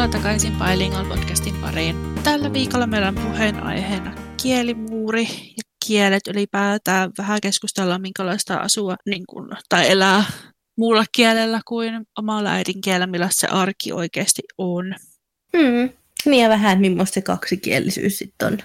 Tervetuloa takaisin Bilingual podcastin pariin. Tällä viikolla meillä on puheenaiheena kielimuuri ja kielet ylipäätään. Vähän keskustellaan, minkälaista asua niin kun, tai elää muulla kielellä kuin omalla äidinkielellä, millaista se arki oikeasti on. Mm. Niin ja vähän, että millaista se kaksikielisyys sitten on.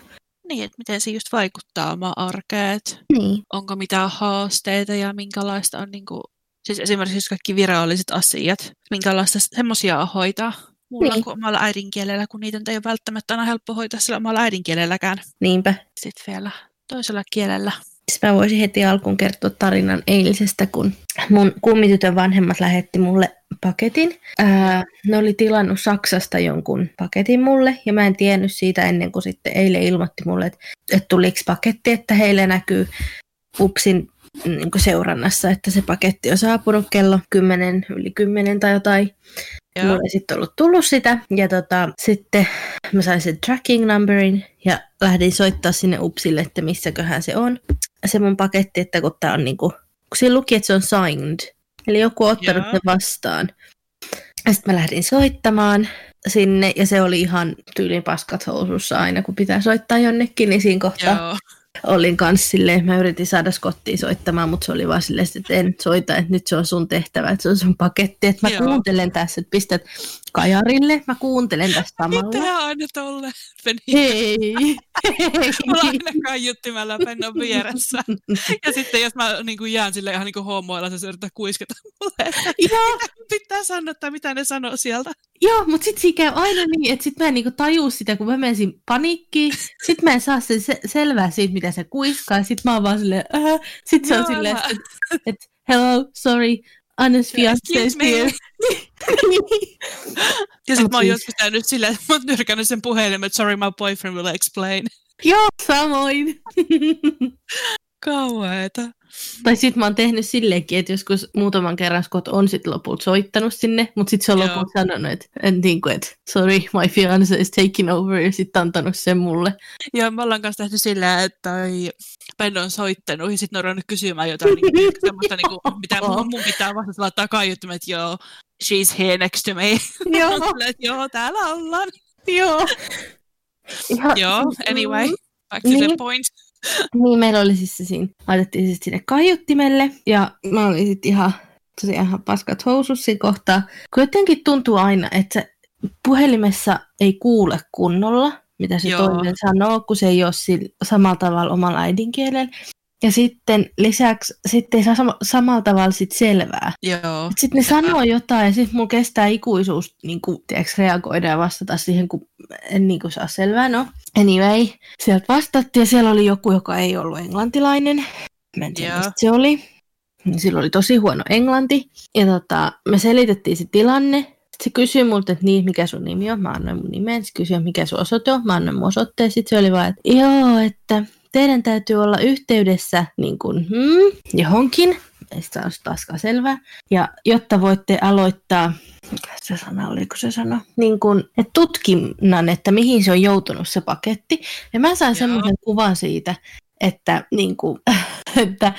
Niin, että miten se just vaikuttaa omaan arkeet. Niin. Onko mitään haasteita ja minkälaista on niin kuin, siis esimerkiksi kaikki viralliset asiat, minkälaista semmoisia hoitaa muulla niin. kuin omalla äidinkielellä, kun niitä ei ole välttämättä aina helppo hoitaa sillä omalla äidinkielelläkään. Niinpä. Sitten vielä toisella kielellä. Sitten mä voisin heti alkuun kertoa tarinan eilisestä, kun mun kummitytön vanhemmat lähetti mulle paketin. Ää, ne oli tilannut Saksasta jonkun paketin mulle, ja mä en tiennyt siitä ennen kuin sitten eilen ilmoitti mulle, että, että tuliko paketti, että heille näkyy UPSin niin seurannassa, että se paketti on saapunut kello 10, yli 10 tai jotain. Joo. Mulla ei sitten ollut tullut sitä. Ja tota, sitten mä sain sen tracking numberin ja lähdin soittaa sinne UPSille, että missäköhän se on. Se mun paketti, että kun tää on niinku, kun siinä luki, että se on signed. Eli joku on ottanut Joo. ne vastaan. Sitten mä lähdin soittamaan sinne ja se oli ihan tyylin paskat housussa aina, kun pitää soittaa jonnekin, niin siinä kohtaa Joo olin kanssa silleen, mä yritin saada Skottiin soittamaan, mutta se oli vaan silleen, että en soita, että nyt se on sun tehtävä, että se on sun paketti, että mä Joo. kuuntelen tässä, että pistät kajarille, mä kuuntelen tästä samalla. Mitä aina tolle? Hei. Mulla aina kaiuttimella pennon vieressä. ja sitten jos mä niin kuin jään sille ihan niin kuin homoilla, se yrittää kuiskata mulle, Joo. pitää sanoa tai mitä ne sanoo sieltä. Joo, mutta sitten siinä käy aina niin, että sitten mä en niinku tajua sitä, kun mä menisin paniikkiin. Sitten mä en saa sen se- selvää siitä, mitä se kuiskaa. Sitten mä oon vaan silleen, äh. Sitten se on silleen, että et, hello, sorry, Annes fiancé ja sitten mä oon joskus käynyt silleen, että mä oon nyrkännyt sen puhelimen, että sorry, my boyfriend will explain. Joo, samoin. Kauheeta. Tai sitten mä oon tehnyt silleenkin, että joskus muutaman kerran Scott on sitten lopulta soittanut sinne, mutta sitten se on lopulta sanonut, että, en niin kuin, että sorry, my fiance is taking over, ja sitten antanut sen mulle. Joo, me ollaan kanssa tehty silleen, että Ben on soittanut, ja sitten on ruvennut kysymään jotain niin semmoista, niin kuin, mitä mun, mun pitää vastata laittaa kaiuttimet, että joo, she's here next to me. Joo. joo, täällä ollaan. Joo. Ihan, joo, anyway, back to niin. the point. Niin, meillä oli siis se siinä, laitettiin siis sinne kaiuttimelle ja mä olin sitten ihan tosiaan ihan paskat housussa kohtaa. Kun jotenkin tuntuu aina, että puhelimessa ei kuule kunnolla, mitä se Joo. toinen sanoo, kun se ei ole samalla tavalla omalla äidinkielellä. Ja sitten lisäksi sitten ei saa sam- samalla tavalla sit selvää. Joo. Sitten ne sanoo jotain ja sitten mulla kestää ikuisuus niin kuin, tiedätkö, reagoida ja vastata siihen, kun en niin kuin, saa selvää. No, anyway, sieltä vastattiin ja siellä oli joku, joka ei ollut englantilainen. Mä en tiedä, mistä se oli. Sillä oli tosi huono englanti. Ja tota, me selitettiin se tilanne. Sitten se kysyi multa, että niin, mikä sun nimi on. Mä annoin mun nimen. Se kysyi, mikä sun osoite on. Mä annoin mun osoitteen. Sitten se oli vaan, että joo, että teidän täytyy olla yhteydessä niin kuin, hmm, johonkin, se on taas selvää, ja jotta voitte aloittaa, se sana, oliko se sana, niin kuin, että tutkinnan, että mihin se on joutunut se paketti. Ja mä sain semmoisen kuvan siitä, että, niin kuin, että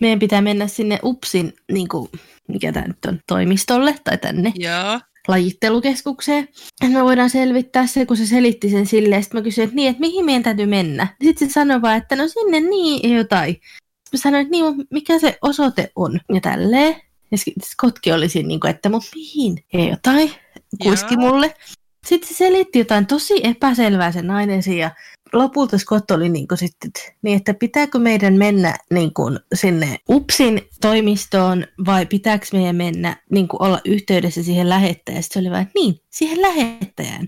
meidän pitää mennä sinne UPSin, niin kuin, mikä tämä nyt on, toimistolle tai tänne. Joo lajittelukeskukseen. Me voidaan selvittää se, kun se selitti sen silleen. Sitten mä kysyin, että niin, että mihin meidän täytyy mennä. Sitten se sanoi vaan, että no sinne niin jotain. Sitten mä sanoin, että niin, mikä se osoite on. Ja tälleen. Ja Skotki oli siinä, niin kuin, että mutta mihin? Ja jotain. Kuiski mulle. Sitten se selitti jotain tosi epäselvää se nainen siinä lopulta Scott oli niin kuin sitten, niin että pitääkö meidän mennä niin kuin sinne UPSin toimistoon vai pitääkö meidän mennä niin kuin olla yhteydessä siihen lähettäjään. Sitten se oli vain, niin, siihen lähettäjään.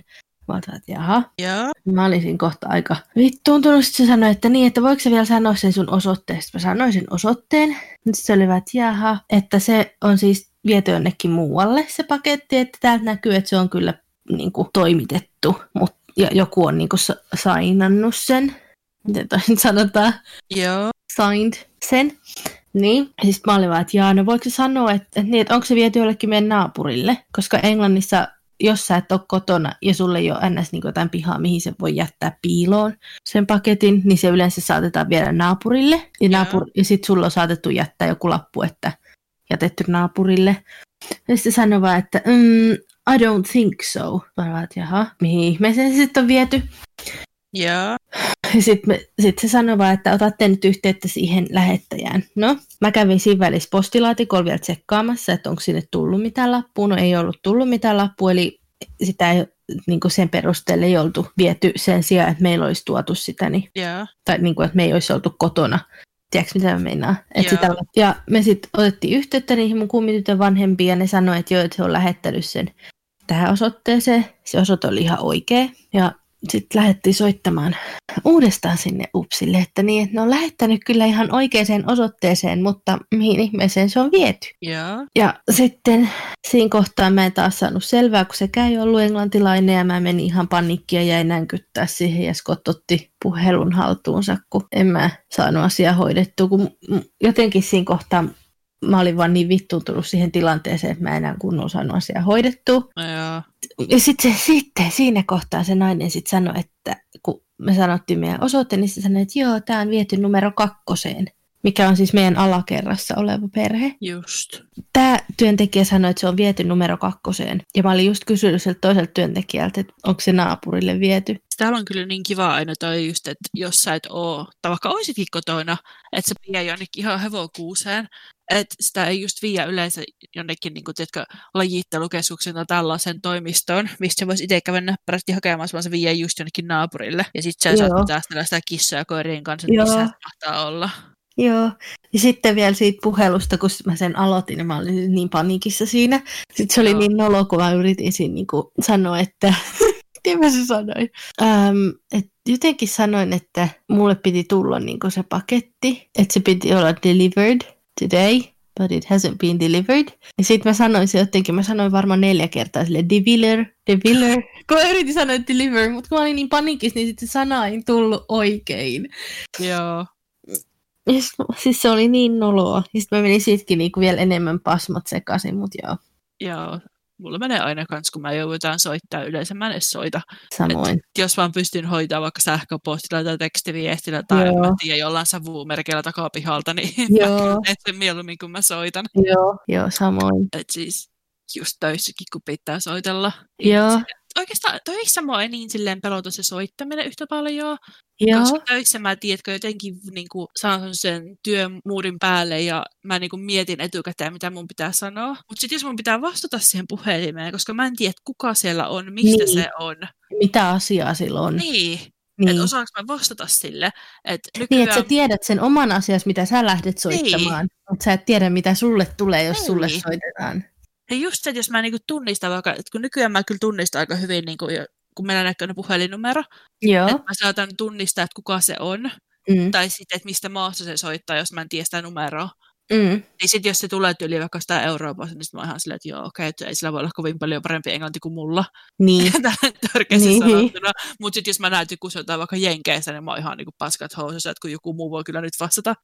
Mä olin, että jaha. Joo. Mä olisin kohta aika vittuuntunut. Sitten se sanoi, että niin, että voiko se vielä sanoa sen sun osoitteen. Sitten mä sanoin sen osoitteen. Sitten se oli vaan, että jaha, että se on siis viety jonnekin muualle se paketti, että täältä näkyy, että se on kyllä niin kuin, toimitettu, mutta ja joku on niinku sainannut sen. Miten toi nyt sanotaan? Joo. Signed sen. Niin. Ja sitten mä olin vaan, että jaa, no voiko sanoa, että, niin, että onko se viety jollekin meidän naapurille? Koska Englannissa, jos sä et ole kotona ja sulle ei ole ns. Niin jotain pihaa, mihin se voi jättää piiloon sen paketin, niin se yleensä saatetaan viedä naapurille. Ja, naapur- ja sitten sulla on saatettu jättää joku lappu, että jätetty naapurille. Ja sitten sanoi vaan, että mm, I don't think so. Mä että jaha, mihin ihmeeseen se sitten on viety? Joo. Ja sitten sit se sanoi vaan, että otatte nyt yhteyttä siihen lähettäjään. No, mä kävin siinä välissä postilaatikolla vielä tsekkaamassa, että onko sinne tullut mitään lappua. No ei ollut tullut mitään lappua, eli sitä ei niin kuin sen perusteella ei oltu viety sen sijaan, että meillä olisi tuotu sitä, niin, Joo. tai niin kuin, että me ei olisi oltu kotona. Tiedätkö, mitä mä meinaan? Et sitä, ja me sitten otettiin yhteyttä niihin mun kummitytön vanhempiin, ja ne sanoi, että joo, että he on lähettänyt sen tähän osoitteeseen. Se osoite oli ihan oikea. Ja sitten lähdettiin soittamaan uudestaan sinne UPSille, että niin, että ne on lähettänyt kyllä ihan oikeaan osoitteeseen, mutta mihin ihmeeseen se on viety. Joo. Ja sitten siinä kohtaa mä en taas saanut selvää, kun sekään ei ollut englantilainen ja mä menin ihan panikkia ja jäin nänkyttää siihen ja Scott otti puhelun haltuunsa, kun en mä saanut asiaa hoidettua, kun jotenkin siinä kohtaa mä olin vaan niin vittuuntunut siihen tilanteeseen, että mä en enää kunnolla saanut asiaa hoidettua. No joo. Ja sitten, sitten siinä kohtaa se nainen sitten sanoi, että kun me sanottiin meidän osoite, niin se sanoi, että joo, tämä on viety numero kakkoseen, mikä on siis meidän alakerrassa oleva perhe. Just. Tämä työntekijä sanoi, että se on viety numero kakkoseen. Ja mä olin just kysynyt sieltä toiselta työntekijältä, että onko se naapurille viety. Täällä on kyllä niin kiva aina toi just, että jos sä et oo, tai vaikka oisitkin kotona, että se vie jonnekin ihan hevokuuseen, että sitä ei just vie yleensä jonnekin, niin kuin, tiedätkö, lajittelukeskuksen tai tällaisen toimistoon, mistä voisi itse käydä näppärästi hakemassa, vaan se vie just jonnekin naapurille. Ja sitten sä Joo. saat pitää sitä kissaa ja koirien kanssa, että Joo. missä mahtaa olla. Joo. Ja sitten vielä siitä puhelusta, kun mä sen aloitin, ja mä olin niin panikissa siinä. Sitten se oli Joo. niin nolo, kun mä yritin siinä niin kuin sanoa, että... Miten mä se sanoin? Ähm, et jotenkin sanoin, että mulle piti tulla niin se paketti, että se piti olla delivered today, but it hasn't been delivered. Ja sitten mä sanoin se jotenkin, mä sanoin varmaan neljä kertaa sille deliver, deliver. kun mä yritin sanoa deliver, mutta kun mä olin niin panikissa, niin sitten se sana ei tullut oikein. Joo. Ja sit, siis se oli niin noloa. Ja sitten mä menin siitäkin niinku vielä enemmän pasmat sekaisin, mutta joo, Joo. Mulla menee aina kans, kun mä joudutaan soittaa. Yleensä mä en edes soita. samoin. jos vaan pystyn hoitaa vaikka sähköpostilla tai tekstiviestillä tai Joo. mä tiedän, jollain savumerkillä takapihalta, niin Joo. mä mieluummin, kun mä soitan. Joo, joo, samoin. Et siis just töissäkin, kun pitää soitella. Joo, Oikeastaan töissä mua ei niin silleen pelota se soittaminen yhtä paljon, joo, koska töissä mä tiedätkö, jotenkin niin kuin, saan sen työmuurin päälle ja mä niin kuin, mietin etukäteen, mitä mun pitää sanoa. Mutta sitten jos mun pitää vastata siihen puhelimeen, koska mä en tiedä, kuka siellä on, mistä Niin. se on. mitä asiaa sillä on. Niin, niin. että osaanko mä vastata sille. Että Niin, nykyään... että sä tiedät sen oman asias, mitä sä lähdet soittamaan, mutta sä et tiedä, mitä sulle tulee, jos Niin. sulle soitetaan. Ja just se, että jos mä niinku tunnistan vaikka, että kun nykyään mä kyllä tunnistan aika hyvin, niinku, kun meillä näkyy ne puhelinnumero, Joo. että mä saatan tunnistaa, että kuka se on, Mm, tai sitten, että mistä maasta se soittaa, jos mä en tiedä sitä numeroa. mm, Niin sitten jos se tulee tyyli vaikka sitä Euroopassa, niin sit mä oon ihan silleen, että joo, okei, että ei sillä voi olla kovin paljon parempi englanti kuin mulla. niin. Törkeästi Niin. niin. sanottuna. Mutta sitten jos mä näytin, kun se on vaikka Jenkeissä, niin mä oon ihan niinku paskat housussa, että kun joku muu voi kyllä nyt vastata.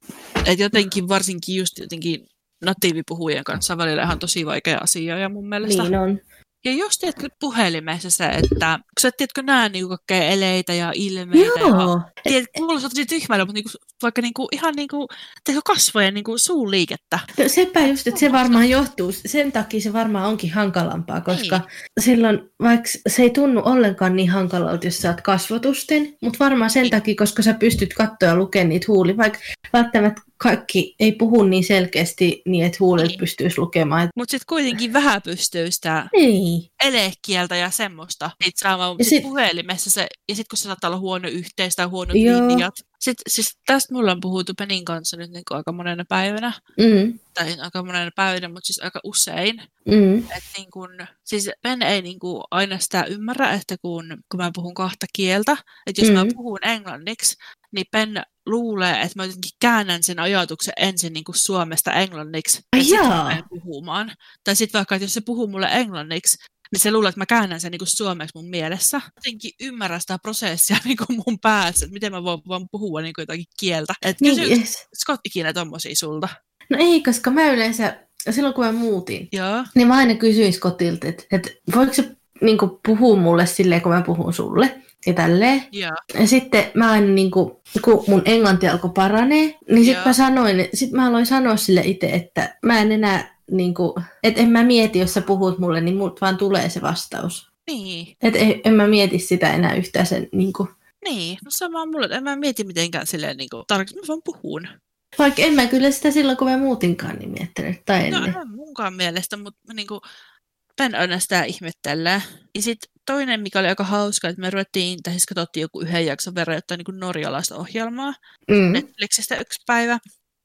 Et jotenkin varsinkin just jotenkin natiivipuhujien kanssa on välillä ihan tosi vaikea asia ja mun mielestä. niin on. Ja jos tiedätkö puhelimessa se, että kun sä tiedätkö näe niinku kaikkea eleitä ja ilmeitä ja Joo. Tiedät, kuulostaa tosi tyhmältä, mutta niinku, vaikka niinku, ihan niinku, teikö kasvojen niinku suun liikettä. No sepä just, että se varmaan johtuu, sen takia se varmaan onkin hankalampaa, koska Niin. silloin, vaikka se ei tunnu ollenkaan niin hankalalta, jos sä oot kasvotusten, mutta varmaan sen Niin. takia, koska sä pystyt katsoa ja lukemaan niitä huuli, vaikka välttämättä kaikki ei puhu niin selkeästi niin, että huulet Niin. pystyisi lukemaan. Mutta sitten kuitenkin vähän pystyy sitä niin, elekieltä ja semmoista sit saamaan Ja sit- sit, puhelimessa se, ja sitten kun se saattaa olla huono yhteys tai huonot Joo. linjat. Sitten siis tästä mulla on puhuttu Penin kanssa nyt niin aika monena päivänä, mm, tai aika monena päivänä, mutta siis aika usein. mm, Et niin kun, siis Ben ei niin kun aina sitä ymmärrä, että kun, kun mä puhun kahta kieltä, että jos mm. mä puhun englanniksi, niin Ben luulee, että mä jotenkin käännän sen ajatuksen ensin niin kuin suomesta englanniksi ja sitten puhumaan. Tai sitten vaikka, että jos se puhuu mulle englanniksi, niin se luulee, että mä käännän sen niin kuin suomeksi mun mielessä. Jotenkin ymmärrä sitä prosessia niin kuin mun päässä, että miten mä voin vaan puhua niin kuin jotakin kieltä. Että niin, kysyykö yes. Scott ikinä tommosia sulta? No ei, koska mä yleensä, silloin kun mä muutin, Joo. niin mä aina kysyin Scottilta, että, että voiko se niin puhua mulle silleen, kun mä puhun sulle. Ja tälleen. Joo. Ja sitten mä aina, niin kuin, kun mun englanti alkoi paranee, niin sitten Joo. mä sanoin, sit mä aloin sanoa sille itse, että mä en enää niinku, et en mä mieti, jos sä puhut mulle, niin mut vaan tulee se vastaus. Niin. Et en, en mä mieti sitä enää yhtään sen, niinku, Niin, no sama mulle, että en mä mieti mitenkään silleen niinku, tarkoitus, mä vaan puhun. vaikka en mä kyllä sitä silloin, kun mä muutinkaan, niin miettinyt, tai No ennen. en munkaan mielestä, mutta mä niinku, en aina sitä ihmettelee. Ja sitten toinen, mikä oli aika hauska, että me ruvettiin, tai siis katsottiin joku yhden jakson verran jotain niinku norjalaista ohjelmaa Mm. Netflixistä yksi päivä.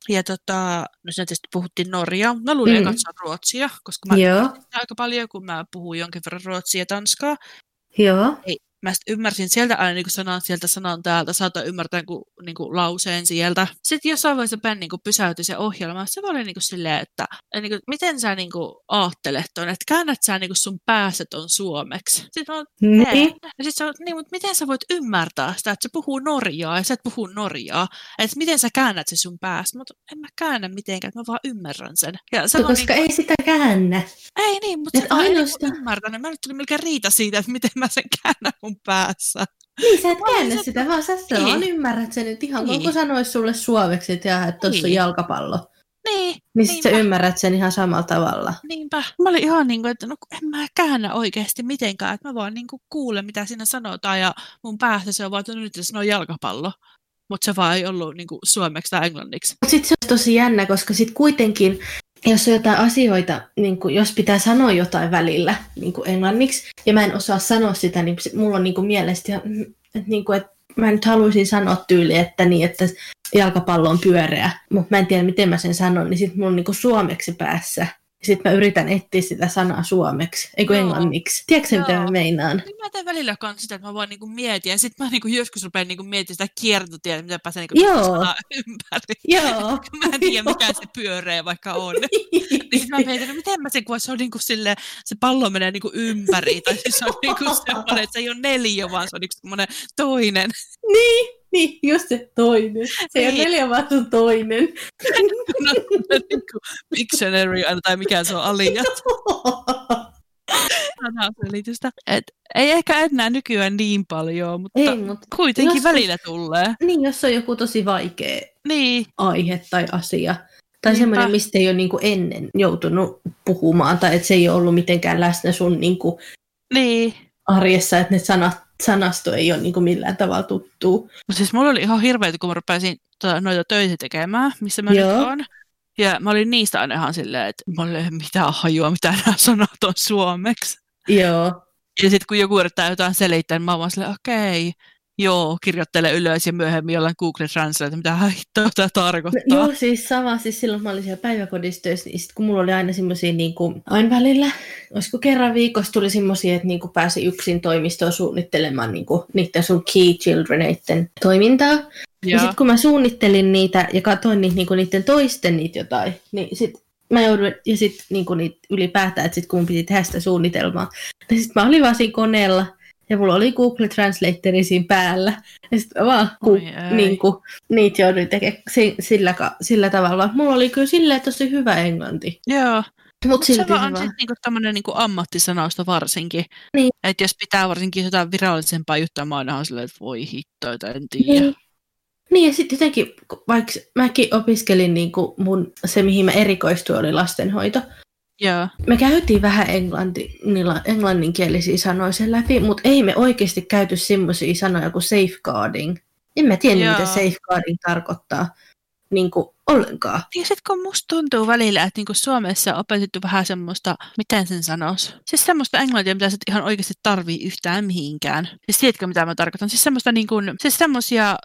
Ja tota, no siinä tietysti puhuttiin Norjaa. Mä luulin Mm. katsoa Ruotsia, koska mä Joo, aika paljon, kun mä puhun jonkin verran Ruotsia ja Tanskaa. joo. Ei, mä sit ymmärsin sieltä aina niin sanan sieltä, sanan täältä, saatoin ymmärtää niin niin lauseen sieltä. Sitten jossain vaiheessa Ben niin pysäytyi se ohjelma. Se oli niin kuin silleen, että niin kuin, miten sä niin kuin, aattelet ton, että käännät sä niin kuin sun päässä ton suomeksi. Sitten mä oon, Niin. Sitten sä oot, niin, mutta miten sä voit ymmärtää sitä, että se puhuu norjaa ja sä et puhu norjaa. Että miten sä käännät se sun päässä. Mutta en mä käännä mitenkään, että mä vaan ymmärrän sen. Ja se on koska niin, ei sitä käännä. ei niin, mutta Et se ei ainoastaan- niin ymmärtänyt. Mä nyt tuli melkein riita siitä, että miten mä sen käännän mun päässä. Niin, sä et käännä sitä, vaan sä sitä Niin. vaan ymmärrät sen, että ihan Niin. koko sanois sulle suomeksi, että jaha, että tossa on Niin. jalkapallo. Niin, Niin sit sä ymmärrät sen ihan samalla tavalla. niinpä. Mä olin ihan niin kuin, että no kun en mä käännä oikeasti mitenkään, että mä vaan niin kuin kuulen, mitä siinä sanotaan, ja mun päässä se on vaan, että no nyt se sanoo jalkapallo. Mutta se vaan ei ollut niin kuin suomeksi tai englanniksi. Mutta sitten se on tosi jännä, koska sitten kuitenkin, jos on jotain asioita, niin kun, jos pitää sanoa jotain välillä niin kuin englanniksi, ja mä en osaa sanoa sitä, niin mulla on niin kuin mielestä, että, niin kuin, että mä nyt haluaisin sanoa tyyli, että, niin, että jalkapallo on pyöreä, mutta mä en tiedä, miten mä sen sanon, niin sitten mulla on niin kuin suomeksi päässä. Sitten mä yritän etsiä sitä sanaa suomeksi, eikö Joo. englanniksi. Tiedätkö mitä Joo. mä meinaan? Niin mä teen välillä kans sitä, että mä vaan niinku mietin, ja sitten mä niinku joskus rupean niinku miettimään sitä kiertotietä, mitä pääsee niinku Joo. sanaa ympäri. Joo. Mä en tiedä, mikä se pyöreä vaikka on. Niin sit mä mietin, että miten mä sen, kun se on niinku sille, se pallo menee niinku ympäri, tai siis se on niinku semmoinen, että se ei ole neljä, vaan se on niinku semmoinen toinen. niin, niin, just se toinen. Se ei ole Niin. neljä, vaan se on toinen. No, niinku Pictionary, tai mikä se on alijat. selitystä. Et ei ehkä enää nykyään niin paljon, mutta ei, mutta kuitenkin joskus- välillä tulee. niin, jos on joku tosi vaikea Niin, aihe tai asia, tai Niinpä. semmoinen, mistä ei ole niin ennen joutunut puhumaan, tai että se ei ole ollut mitenkään läsnä sun niin niin. arjessa, että ne sanat, sanasto ei ole niin millään tavalla tuttuu. Mutta siis mulla oli ihan hirveätä, kun mä rupesin tota, noita töitä tekemään, missä mä Joo. nyt oon. Ja mä olin niistä aina ihan silleen, että mulla ei ole mitään hajua, mitä nämä sanat on suomeksi. Joo. Ja sitten kun joku yrittää jotain selittää, niin mä oon vaan silleen, okei, joo, kirjoittele ylös ja myöhemmin jollain Google Translate, mitä hittoa tämä No, tarkoittaa. joo, siis sama. Siis silloin mä olin siellä päiväkodissa töissä, niin sit kun mulla oli aina semmoisia, niin kuin, aina välillä, olisiko kerran viikossa tuli semmoisia, että niin kuin pääsi yksin toimistoon suunnittelemaan niin kuin, niiden sun key childreneiden toimintaa. Ja, ja sitten kun mä suunnittelin niitä ja katsoin niitä, niinku niiden toisten niitä jotain, niin sit mä jouduin, ja sitten niinku niitä ylipäätään, että sit kun mun piti tehdä sitä suunnitelmaa, niin sitten mä olin vaan siinä koneella, ja mulla oli Google Translatori siinä päällä, ja sitten mä vaan ku, Oi ei. niinku, niitä jouduin tekemään si, sillä, sillä tavalla. Mulla oli kyllä silleen tosi hyvä englanti, joo. Mutta silti se vaan on sitten niinku tämmöinen niinku ammattisanausta varsinkin. Niin. Että jos pitää varsinkin jotain virallisempaa juttua, mä oon silleen, että voi hittoita, en tiedä. Niin. Niin ja sitten jotenkin, vaikka mäkin opiskelin niin kuin mun, se mihin mä erikoistuin oli lastenhoito, Joo. Me käytiin vähän englanti, niillä englanninkielisiä sanoja sen läpi, mutta ei me oikeasti käyty semmoisia sanoja kuin safeguarding. En mä tiedä, Joo. mitä safeguarding tarkoittaa niin kuin ollenkaan. Ja sitten kun musta tuntuu välillä, että niinku Suomessa on opetettu vähän semmoista, miten sen sanoisi? Siis semmoista englantia, mitä sä ihan oikeasti tarvii yhtään mihinkään. Siis tiedätkö, mitä mä tarkoitan? Siis semmoista niinku, siis semmoisia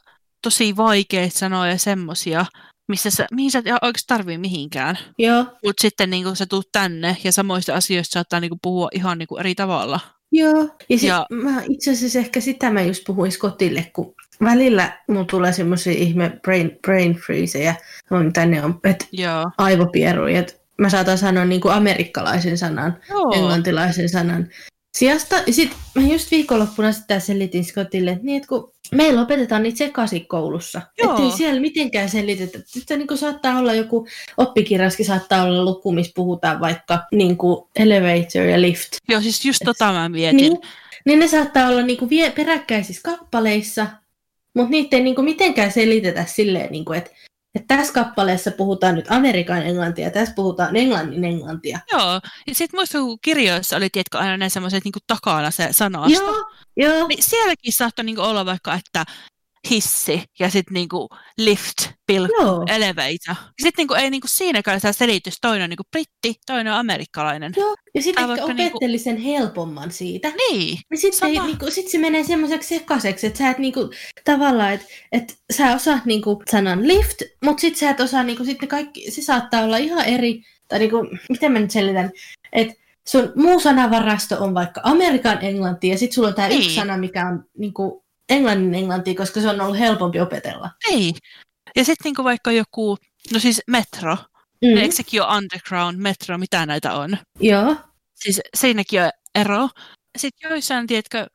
tosi vaikeita sanoja, semmoisia, missä sä, mihin sä et oikeasti tarvii mihinkään. Joo, Mutta sitten niinku, sä tuut tänne ja samoista asioista saattaa niinku, puhua ihan niinku, eri tavalla. joo. Ja, sit Ja- Mä, itse asiassa ehkä sitä mä just puhuin Skotille, kun välillä mulla tulee semmoisia ihme brain, brain freezejä, no, mitä ne on, että Joo. aivopieruja, että mä saatan sanoa niin kuin amerikkalaisen sanan, Joo. englantilaisen sanan sijasta. Ja sit mä just viikonloppuna sitä selitin Scottille, että, niin, että kun meillä opetetaan niitä sekaisin koulussa. Että ei siellä mitenkään selitetä. Sitten niin saattaa olla joku oppikirjaskin saattaa olla luku, missä puhutaan vaikka niin kuin elevator ja lift. Joo, siis just tota mä mietin. Niin, niin ne saattaa olla niin kuin vie, peräkkäisissä kappaleissa, mutta niitä ei niin kuin mitenkään selitetä silleen, niin kuin, että että tässä kappaleessa puhutaan nyt Amerikan englantia tässä puhutaan englannin englantia. Joo, ja sitten muista, kun kirjoissa oli, tiedätkö, aina ne semmoiset niin takana se sanasto. Joo, joo. Niin sielläkin saattoi niin olla vaikka, että hissi ja sitten niinku lift, pilkku, Joo. elevator. Sitten niinku ei niinku siinäkään sitä selitys. Toinen on niinku britti, toinen on amerikkalainen. Joo, ja sitten ehkä niinku- opetteli sen helpomman siitä. Niin, Niin sitten Sama. niinku, sit se menee semmoiseksi sekaiseksi, että sä et niinku, tavallaan, että et sä osaat niinku sanan lift, mutta sitten sä et osaa, niinku, sit ne kaikki, se saattaa olla ihan eri, tai niinku, miten mä nyt selitän, että sun muu sanavarasto on vaikka Amerikan englanti, ja sitten sulla on tämä Niin. yksi sana, mikä on niinku, englannin englanti, koska se on ollut helpompi opetella. niin. Ja sitten niinku vaikka joku, no siis metro. Mm. Eikö sekin ole underground, metro, mitä näitä on? Joo, Siis siinäkin on ero. Sitten joissain, tiedätkö,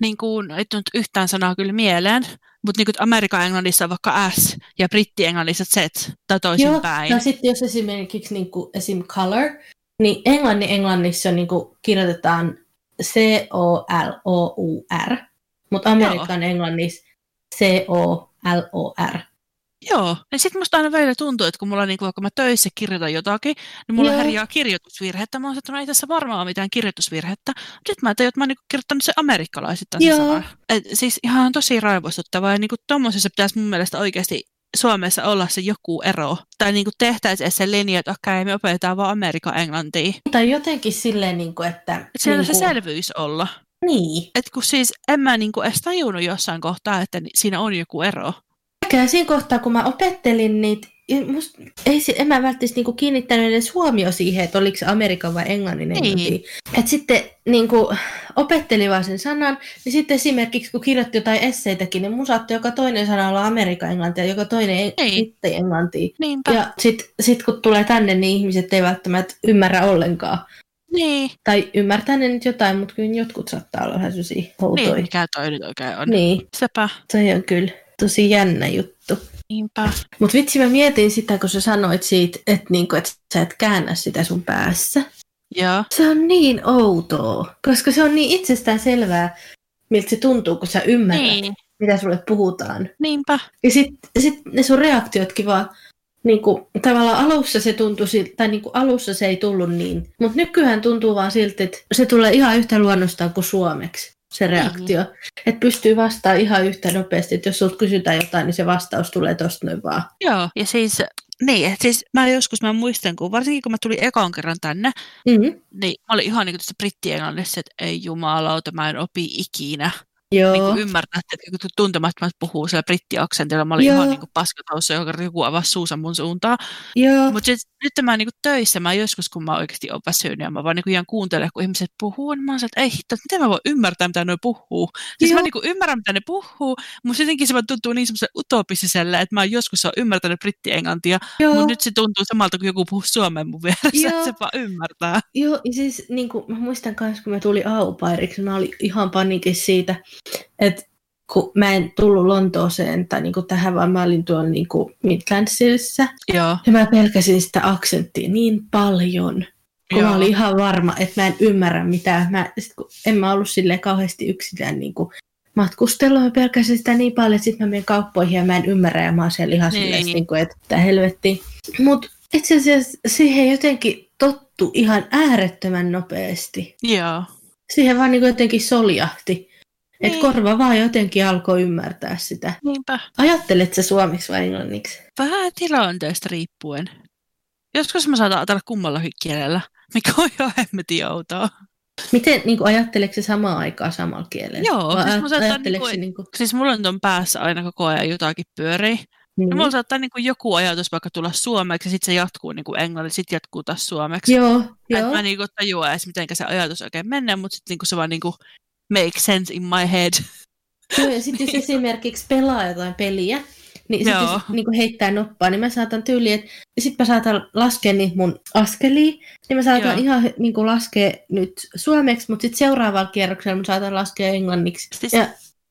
niin kuin, ei tullut yhtään sanaa kyllä mieleen, mutta niin Amerikan englannissa on vaikka S ja britti-englannissa Z tai toisinpäin. No sitten jos esimerkiksi niin kuin, esim. color, niin englannin englannissa niin kuin, kirjoitetaan C-O-L-O-U-R, mutta Amerikan englannissa C-O-L-O-R. Joo, ja sitten musta aina välillä tuntuu, että kun mulla niinku, vaikka mä töissä kirjoitan jotakin, niin mulla Joo. herjaa kirjoitusvirhettä. Mä oon että no ei tässä varmaan ole mitään kirjoitusvirhettä. Sitten mä tajun, että mä oon niinku kirjoittanut se amerikkalaisittain se Joo. sana. Et siis ihan tosi raivostuttavaa. Ja niinku tommosessa pitäisi mun mielestä oikeasti Suomessa olla se joku ero. Tai niinku tehtäisiin se linja, että okei, me opetetaan vaan Amerikan englantia. Tai jotenkin silleen, niin kuin, että... Et siellä niin se selvyys olla. Niin. Et kun siis en mä niinku edes tajunnut jossain kohtaa, että siinä on joku ero. Ehkä siinä kohtaa, kun mä opettelin niitä, ja must, ei, en mä välttämättä niinku kiinnittänyt edes huomio siihen, että oliko se Amerikan vai englannin Niin. englanti. Et sitten niinku, opetteli vaan sen sanan, niin sitten esimerkiksi kun kirjoitti jotain esseitäkin, niin mun saattoi joka toinen sana olla Amerikan englantia, joka toinen Niin. britti englantia. Niinpä. Ja sitten sit kun tulee tänne, niin ihmiset ei välttämättä ymmärrä ollenkaan. Niin. Tai ymmärtää ne nyt jotain, mutta kyllä jotkut saattaa olla vähän sellaisia outoja. Niin, mikä toi nyt oikein on. Niin, Sepä. se on kyllä tosi jännä juttu. Niinpä. Mutta vitsi, mä mietin sitä, kun sä sanoit siitä, että, niinku, että sä et käännä sitä sun päässä. Joo. Se on niin outoa, koska se on niin itsestään selvää, miltä se tuntuu, kun sä ymmärrät. Niin. mitä sulle puhutaan. Niinpä. Ja sitten sit ne sun reaktiotkin vaan, niinku, tavallaan alussa se tuntui tai niinku alussa se ei tullut niin. Mutta nykyään tuntuu vaan siltä, että se tulee ihan yhtä luonnostaan kuin suomeksi, se reaktio. Mm. Että pystyy vastaamaan ihan yhtä nopeasti, että jos sulta kysytään jotain, niin se vastaus tulee tosta noin vaan. Joo. Ja siis, niin, siis mä joskus mä muistan, kun varsinkin kun mä tulin ekan kerran tänne, Mm-hmm. niin mä olin ihan niin kuin tässä brittienglannissa, että ei jumalauta, mä en opi ikinä. Joo. Niin kuin ymmärtää, että kun tuntemattomat puhuu siellä brittiaksentilla, mä olin Joo. ihan niin kuin paskataussa, joka joku avasi suunsa mun suuntaan. Mutta nyt mä niinku töissä, mä joskus kun mä oikeasti oon väsynyt ja mä vaan niinku ihan kuuntelen, kun ihmiset puhuu, niin mä oon että ei hitto, että miten mä voin ymmärtää, mitä ne puhuu. Siis Joo. mä niinku ymmärrän, mitä ne puhuu, mutta jotenkin se vaan tuntuu niin semmoisen utopistiselle, että mä oon joskus oon ymmärtänyt brittienglantia, mutta nyt se tuntuu samalta, kun joku puhuu suomen mun vieressä, Joo. että se vaan ymmärtää. Joo, ja siis niin kuin, mä muistan myös, kun mä tulin aupairiksi, mä olin ihan panikissa siitä, että kun mä en tullut Lontooseen tai niin kuin tähän, vaan mä olin tuolla niin kuin Midlandsissa. Joo, Ja mä pelkäsin sitä aksenttia niin paljon, kun Joo. mä olin ihan varma, että mä en ymmärrä mitään. Mä, sit kun en mä ollut silleen kauheasti yksinään niin kuin matkustellut, mä pelkäsin sitä niin paljon, että sit mä menen kauppoihin ja mä en ymmärrä ja mä oon siellä ihan silleen, niin kuin, että helvetti. Mutta itse asiassa siihen jotenkin tottu ihan äärettömän nopeasti. joo. Siihen vaan niin kuin jotenkin soljahti. Niin. korva vaan jotenkin alkoi ymmärtää sitä. Niinpä. Ajattelet sä suomeksi vai englanniksi? Vähän tilanteesta riippuen. Joskus mä saatan ajatella kummallakin kielellä, mikä on ihan hemmetin outoa. Miten niin kuin, ajatteleeko se samaan aikaan samalla kielellä? Joo, Vai siis mä saatan ajatteleeko niinku- se niin kuin, Siis mulla on ton päässä aina koko ajan jotakin pyörii. niin. Ja mulla saattaa niin kuin joku ajatus vaikka tulla suomeksi ja sitten se jatkuu niin kuin englanniksi, sitten jatkuu taas suomeksi. Joo, Et joo. mä niin kuin tajua edes, miten se ajatus oikein menee, mutta sitten niin kuin se vaan niin kuin make sense in my head. Joo, ja sitten jos esimerkiksi pelaa jotain peliä, niin sit Joo. jos niin heittää noppaa, niin mä saatan tyyliin, että sitten mä saatan laskea niitä mun askelia, niin mä saatan Joo. ihan niin kuin laskea nyt suomeksi, mutta sitten seuraavalla kierroksella mä saatan laskea englanniksi. Siis, Ja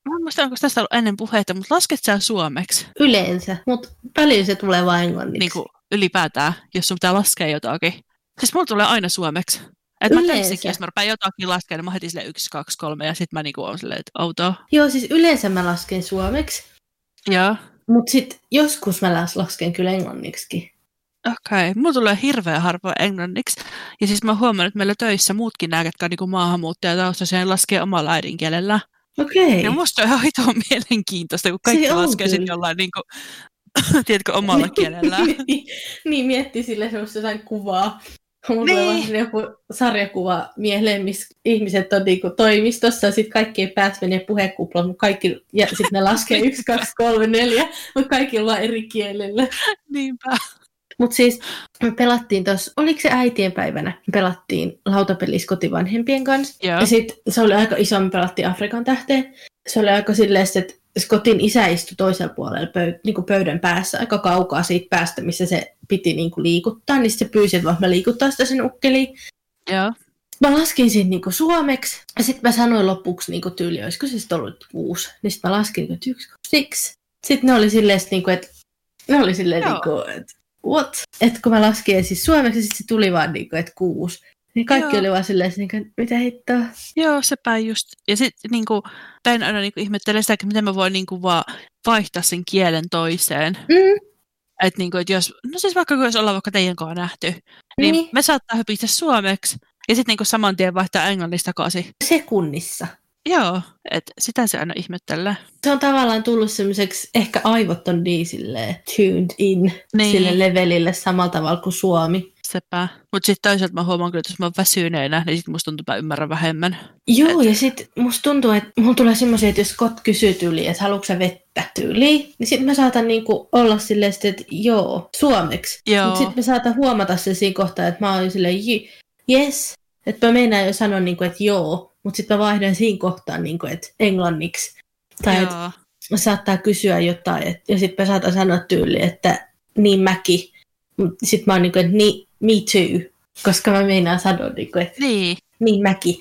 Mä en muista, onko tästä ollut ennen puheita, mutta lasket sä suomeksi yleensä, mutta paljon se tulee vain englanniksi. niin kuin ylipäätään, jos sun pitää laskea jotakin. Siis mulla tulee aina suomeksi. Että mä Yleensä. töissäkin, jos mä rupean jotakin laskemaan, niin mä heti sille yksi, kaksi, kolme, ja sitten mä niinku oon silleen, että outoa. Joo, siis yleensä mä lasken suomeksi, Joo. Mutta sitten joskus mä lasken kyllä englanniksi. Okei, okay. mulla tulee hirveän harvoin englanniksi. Ja siis mä oon huomannut, että meillä töissä muutkin nämä, jotka on niin maahanmuuttajataustaisia, niin laskee omalla äidinkielellä. Okei. Okay. Ja musta on ihan hitoa mielenkiintoista, kun kaikki laskee sen jollain niin kuin, tiedätkö, omalla kielellä. niin, niin, miettii sille semmoista jotain kuvaa. Mulla niin. tulee joku sarjakuva mieleen, missä ihmiset on niinku toimistossa ja sitten kaikki ei pääse menee puhekuplaan, mutta kaikki, ja sitten ne laskee yksi, kaksi, kolme, neljä, mutta kaikki on eri kielellä. Niinpä. Mutta siis me pelattiin tuossa, oliko se äitien päivänä, me pelattiin lautapelis kotivanhempien kanssa. Joo. Ja sitten se oli aika iso, me pelattiin Afrikan tähteen. Se oli aika silleen, että Skotin isä istui toisella puolella pöy- niin pöydän päässä aika kaukaa siitä päästä, missä se piti niin kuin liikuttaa, niin se pyysi, että mä liikuttaa sitä sen ukkeliin. Joo. Mä laskin siinä niin suomeksi, ja sitten mä sanoin lopuksi niin tyyli, olisiko se sitten ollut kuusi, niin sitten mä laskin niin yksi, siksi. Sitten ne oli silleen, niin kuin, että ne oli silleen, niin kuin, että what? Että kun mä laskin siis suomeksi, sitten se tuli vaan niin kuin, että kuusi. Niin kaikki Joo. oli vaan silleen, niin kuin, mitä hittoa. Joo, sepä just. Ja sitten niin kuin, päin aina niin ihmettelee sitä, että miten mä voin niin kuin, vaan vaihtaa sen kielen toiseen. Mm. Että niin kuin, että jos, no siis vaikka jos ollaan vaikka teidän kanssa nähty, niin, niin. me saattaa hypistä suomeksi ja sitten niin saman tien vaihtaa englannista takaisin. Sekunnissa. Joo, että sitä se aina ihmettelee. Se on tavallaan tullut semmoiseksi, ehkä aivot on niin silleen tuned in niin. sille levelille samalla tavalla kuin Suomi. Sepä. Mutta sitten toisaalta mä huomaan kyllä, että jos mä oon väsyneenä, niin sitten musta tuntuu, että mä ymmärrän vähemmän. Joo, Et... ja sitten musta tuntuu, että mulla tulee semmoisia, että jos Scott kysyy tyyliin, että haluatko sä vettä tyyliin, niin sitten mä saatan niinku olla silleen, että joo, suomeksi. Mutta sitten mä saatan huomata sen siinä kohtaa, että mä oon silleen, yes, että mä meinaan jo sanoa, niinku, että joo, mutta sitten mä vaihdan siinä kohtaan, niin kuin, että englanniksi. Tai että saattaa kysyä jotain, et, ja sitten mä saatan sanoa tyyli, että niin mäkin. Sitten mä oon niin kuin, että niin, me too, koska mä meinaan sanoa, niin kuin, että niin. niin mäkin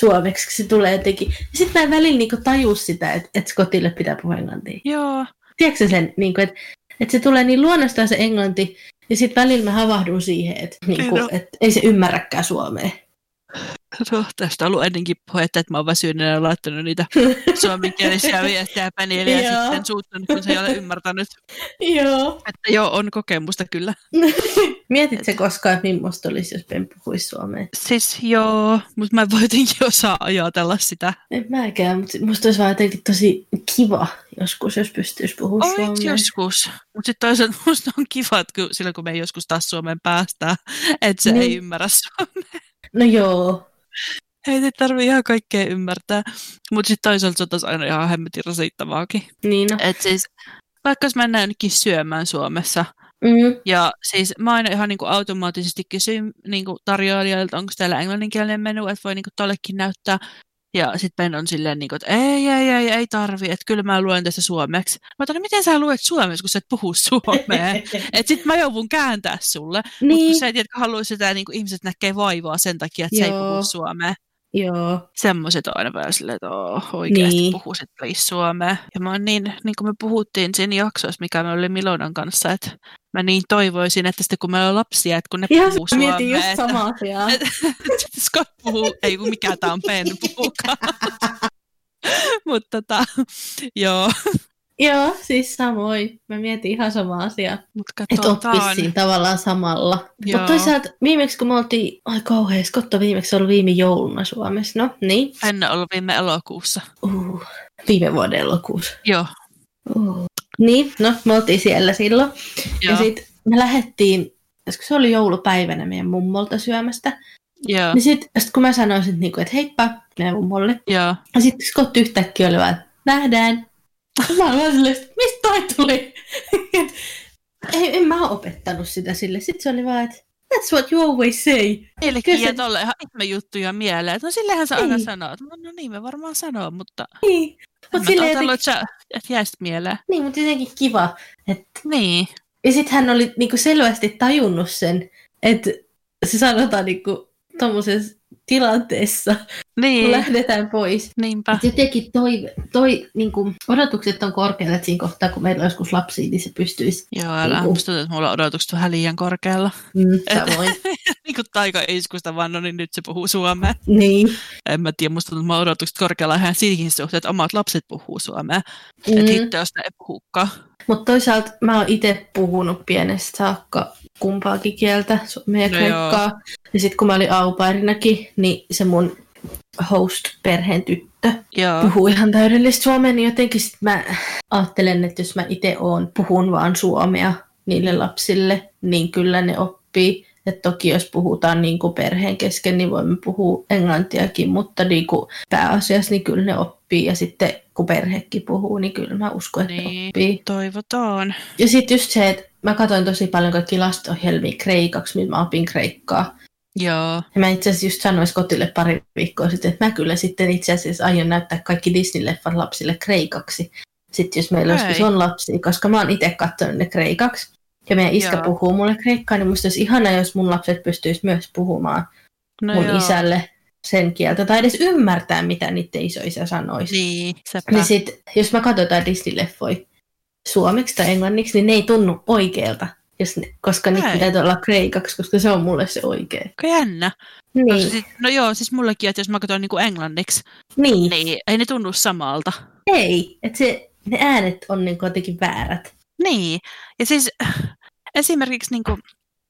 suomeksi, se tulee jotenkin. Sitten mä en välillä niin tajua sitä, että, että Skotille pitää puhua englantia. Joo. Tiedätkö sen, niin kuin, että, että se tulee niin luonnostaan se englanti, ja sitten välillä mä havahdun siihen, että, niin kuin, että ei se ymmärräkään suomea. No, tästä on ollut ennenkin puhetta, että mä oon väsynyt ja laittanut niitä suomenkielisiä viestejä Penille ja sitten suuttunut, kun se ei ole ymmärtänyt. joo. Että joo, on kokemusta kyllä. Mietitkö koskaan, että millaista olisi, jos Ben puhuisi suomea? Siis joo, mutta mä en voi jotenkin osaa ajatella sitä. En mäkään, mutta musta olisi vaan jotenkin tosi kiva joskus, jos pystyisi puhumaan suomea. joskus, mutta sitten toisaalta musta on kiva, että silloin kun me joskus taas Suomeen päästään, että se niin. ei ymmärrä suomea. No joo, ei tarvii ihan kaikkea ymmärtää. Mutta sitten toisaalta se on taas aina ihan hemmetin rasittavaakin. Niin no. Et siis, vaikka jos mennään jonnekin syömään Suomessa, mm. ja siis mä aina ihan niinku automaattisesti kysyn niinku tarjoilijoilta, onko täällä englanninkielinen menu, että voi niinku tollekin näyttää. Ja sitten Ben on silleen, niin kuin, että ei, ei, ei, ei tarvi, että kyllä mä luen tästä suomeksi. Mä otan, miten sä luet suomeksi, kun sä et puhu suomea? että sitten mä joudun kääntää sulle. Niin. Mutta kun sä et tiedä, haluaa sitä, niin kuin ihmiset näkee vaivaa sen takia, että Joo. se ei puhu suomea. Joo. Semmoiset on aina vähän silleen, että oh, oikeasti niin. puhuisit suomea. Ja mä oon niin, niin kuin me puhuttiin siinä jaksossa, mikä me oli Milonan kanssa, että mä niin toivoisin, että sitten kun meillä on lapsia, että kun ne Ihan puhuu suomea. Mietin just samaa asiaa. Scott puhuu, ei kun mikä tää on Ben puhukaan. Mutta tota, joo. Joo, siis samoin. Mä mietin ihan sama asia. Että oppisiin tavallaan samalla. Mutta toisaalta viimeksi kun me oltiin, ai kauhean, Skotto viimeksi ollut viime jouluna Suomessa. No niin. Ennen ollut viime elokuussa. Uh, viime vuoden elokuussa. Joo. Uh. Niin, no me oltiin siellä silloin. Joo. Ja sitten me lähdettiin, koska se oli joulupäivänä meidän mummolta syömästä. Joo. Niin sitten sit kun mä sanoin, sit niinku, että heippa meidän mummolle. Joo. Ja sitten Scott yhtäkkiä oli vaan, nähdään. Mä olin silleen, mistä toi tuli? Ei, en mä opettanut sitä sille. Sitten se oli vaan, että that's what you always say. Meillekin jää tolle ihan ihme juttuja mieleen. No sillehän sä aina sanoo. No, no niin, me varmaan sanoo, mutta... Niin. Mut sille jotenkin... että sä et jäisit mieleen. Niin, mutta jotenkin kiva. Että... Niin. Ja sitten hän oli niinku selvästi tajunnut sen, että se sanotaan niinku tuommoisessa tilanteessa, Niin, kun lähdetään pois. niinpä. Et jotenkin toi, toi niin kuin, odotukset on korkealla, että siinä kohtaa, kun meillä on joskus lapsia, niin se pystyisi. Joo, älä. Niinku. Musta että mulla on odotukset vähän liian korkealla. Mm, samoin. niin kuin taika-iskusta vaan, no niin nyt se puhuu suomea. niin. En mä tiedä, musta tuntuu, että mulla on odotukset korkealla ihan siinäkin suhteen, että omat lapset puhuu suomea. Mm. Että hitteosta ei puhukaan. Mutta toisaalta mä oon itse puhunut pienestä saakka kumpaakin kieltä, suomea ja No kreikkaa. Ja sitten kun mä olin aupairinakin, niin se mun host-perheen tyttö Joo. puhuu ihan täydellistä suomea, niin jotenkin sit mä ajattelen, että jos mä itse oon, puhun vaan suomea niille lapsille, niin kyllä ne oppii. Et toki jos puhutaan niin kuin perheen kesken, niin voimme puhua englantiakin, mutta niin kuin pääasiassa niin kyllä ne oppii. Ja sitten kun perhekin puhuu, niin kyllä mä uskon, että Niin. oppii. Toivotaan. Ja sitten just se, että mä katsoin tosi paljon kaikki lasto-ohjelmia kreikaksi, millä mä opin kreikkaa. Joo. Ja mä itse asiassa just sanoin Scottille pari viikkoa sitten, että mä kyllä sitten itse asiassa aion näyttää kaikki Disney-leffat lapsille kreikaksi. Sitten jos meillä joskus on lapsia, koska mä oon itse katsonut ne kreikaksi. Ja meidän iskä Joo. puhuu mulle kreikkaa, niin musta olisi ihanaa, jos mun lapset pystyis myös puhumaan No mun joo. isälle sen kieltä. Tai edes ymmärtää, mitä niiden isoisä sanoisi. Niin, sepä. Niin sit, jos mä katsotaan Disney-leffoja suomeksi tai englanniksi, niin ne ei tunnu oikealta. Jos ne, koska niitä Ei. pitää olla kreikaksi, koska se on mulle se oikea. Aika jännä. Niin, No, siis, no joo, siis mullekin, että jos mä katson niin englanniksi, niin. niin ei ne tunnu samalta. ei. Että se, ne äänet on niin jotenkin väärät. Niin, ja siis esimerkiksi niin kuin,